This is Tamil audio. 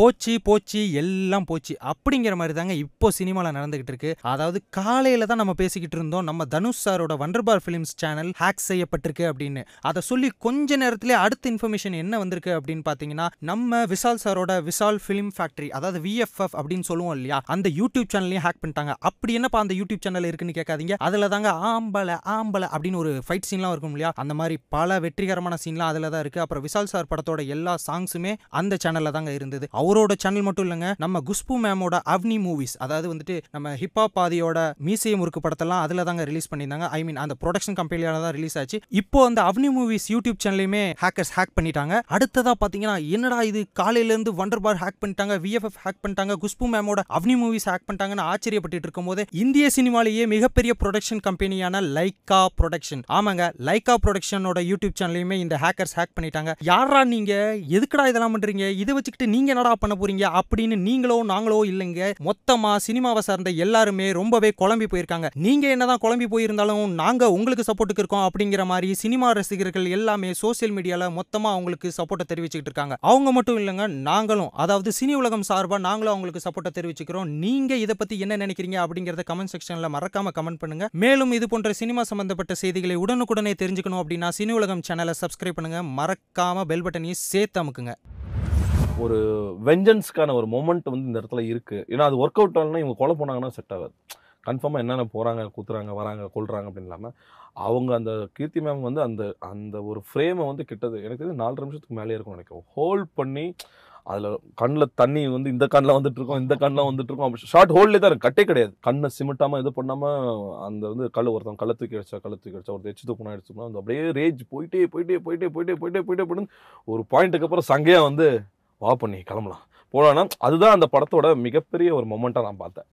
போச்சு போச்சு எல்லாம் போச்சு. அப்படிங்கிற மாதிரி தாங்க இப்போ சினிமாவில் நடந்துகிட்டு இருக்கு. அதாவது காலையில தான் நம்ம பேசிக்கிட்டு இருந்தோம் நம்ம தனுஷ் சாரோட வண்டர்பார் ஃபிலிம்ஸ் சேனல் ஹேக் செய்யப்பட்டிருக்கு அப்படின்னு. அதை சொல்லி கொஞ்ச நேரத்திலே அடுத்த இன்ஃபர்மேஷன் என்ன வந்திருக்கு அப்படின்னு பார்த்தீங்கன்னா நம்ம விஷால் சாரோட விஷால் ஃபிலிம் ஃபேக்டரி அதாவது விஎஃப்எஃப் அப்படின்னு சொல்லுவோம் இல்லையா அந்த யூடியூப் சேனல்லையும் ஹேக் பண்ணிட்டாங்க. அப்படி என்னப்பா அந்த யூடியூப் சேனல் இருக்குன்னு கேட்காதீங்க. அதில் தாங்க ஆம்பளை ஆம்பளை அப்படின்னு ஒரு ஃபைட் சீன்லாம் இருக்கும் இல்லையா அந்த மாதிரி பல வெற்றிகரமான சீன்லாம் அதில் தான் இருக்குது அப்புறம் விஷால் சார் படத்தோட எல்லா சாங்ஸுமே அந்த சேனலில் தாங்க இருந்தது. அவரோட சேனல் மட்டும் இல்லைங்க நம்ம குஷ்பு மேமோட அவ்னி மூவிஸ் அதாவது வந்துட்டு நம்ம ஹிப்ஹாப் பாதியோட மீசைய முறுக்கு படத்தெல்லாம் அதில் தாங்க ரிலீஸ் பண்ணியிருந்தாங்க. ஐ மீன் அந்த ப்ரொடக்ஷன் கம்பெனியால தான் ரிலீஸ் ஆச்சு. இப்போ அந்த அவ்னி மூவிஸ் யூடியூப் சேனலையுமே ஹேக்கர்ஸ் ஹேக் பண்ணிட்டாங்க. அடுத்ததாக பார்த்தீங்கன்னா என்னடா இது காலையிலேருந்து வண்டர் பார் ஹேக் பண்ணிட்டாங்க விஎஃப்எஃப் ஹேக் பண்ணிட்டாங்க குஷ்பு மேமோட அவ்னி மூவிஸ் ஹேக் பண்ணிட்டாங்கன்னு ஆச்சரியப்பட்டு இருக்கும்போது இந்திய சினிமாலேயே மிகப்பெரிய ப்ரொடக்ஷன் கம்பெனியான லைக்கா ப்ரொடக்ஷன் ஆமாங்க லைக்கா ப்ரொடக்ஷனோட யூடியூப் சேனல்லையுமே இந்த ஹேக்கர்ஸ் ஹேக் பண்ணிட்டாங்க. யாரா நீங்க? எதுக்குடா இதெல்லாம் பண்றீங்க? இதை வச்சுக்கிட்டு நீங்க என்னடா பண்ண போறீங்க அப்படின்னு நீங்களோ நாங்களோ இல்லைங்க. மொத்தமா சினிமாவை சார்ந்த எல்லாருமே ரொம்பவே குழம்பி போயிருக்காங்க. நீங்க என்னதான் குழம்பி போயிருந்தாலும் நாங்க உங்களுக்கு சப்போர்ட்டுக்கு இருக்கோம் அப்படிங்கிற மாதிரி சினிமா ரசிகர்கள் எல்லாமே சோசியல் மீடியால மொத்தமா அவங்களுக்கு சப்போர்ட்டை தெரிவிச்சுக்கிட்டு இருக்காங்க. அவங்க மட்டும் இல்லைங்க நாங்களும் அதாவது சினி உலகம் சார்பா நாங்களும் அவங்களுக்கு சப்போர்ட்டை தெரிவிச்சுக்கிறோம். நீங்க இதை பத்தி என்ன நினைக்கிறீங்க அப்படிங்கறத கமெண்ட் செக்ஷன்ல மறக்காம கமெண்ட் பண்ணுங்க. மேலும் இது போன்ற சினிமா சம்பந்தப்பட்ட செய்திகளை உடனுக்குடனே தெரிஞ்சுக்கணும் அப்படின்னா சினி உலகம் சேனலை சப்ஸ்கிரைப் பண்ணுங்க. மறக்காம பெல் பட்டனையும் சேர்த்து அமுக்குங்க. ஒரு வெஞ்சன்ஸ்க்கான ஒரு மொமெண்ட் வந்து இந்த இடத்துல இருக்குது ஏன்னா அது ஒர்க் அவுட் ஆகலன்னா இவங்க கொலை போனாங்கன்னா செட் ஆகாது. கன்ஃபார்மாக என்னென்ன போகிறாங்க குத்துறாங்க வராங்க கொள்றாங்க அப்படின்னு இல்லாமல் அவங்க அந்த கீர்த்தி மேம் வந்து அந்த அந்த ஒரு ஃப்ரேமை வந்து கிட்டது. எனக்கு தெரிஞ்சு நாலரை நிமிஷத்துக்கு மேலே இருக்கும் நினைக்கும் ஹோல்ட் பண்ணி அதில் கண்ணில் தண்ணி வந்து இந்த கண்ணில் வந்துட்டு இருக்கோம் இந்த கண்ணில் வந்துட்டு இருக்கோம் ஷார்ட் ஹோல்ட்லேயே தான் இருக்கு. கட்டே கிடையாது. கண்ணை சிமிட்டாமல் இது பண்ணாமல் அந்த வந்து கல் ஒருத்தன் கள்ள தூக்கி அடிச்சா கள்ள தூக்கி அடிச்சா ஒரு எச்சு தூக்கணும் அடிச்சோம்னா அந்த அப்படியே ரேஜ் போயிட்டே போயிட்டே போயிட்டே போயிட்டே போயிட்டே போயிட்டே போயிட்டு ஒரு பாயிண்ட்டுக்கு அப்புறம் சங்கையாக வந்து வா பண்ணி கிளம்பலாம். போனான்னா அதுதான் அந்த படத்தோட மிகப்பெரிய ஒரு மொமெண்ட்டாக நான் பார்த்தேன்.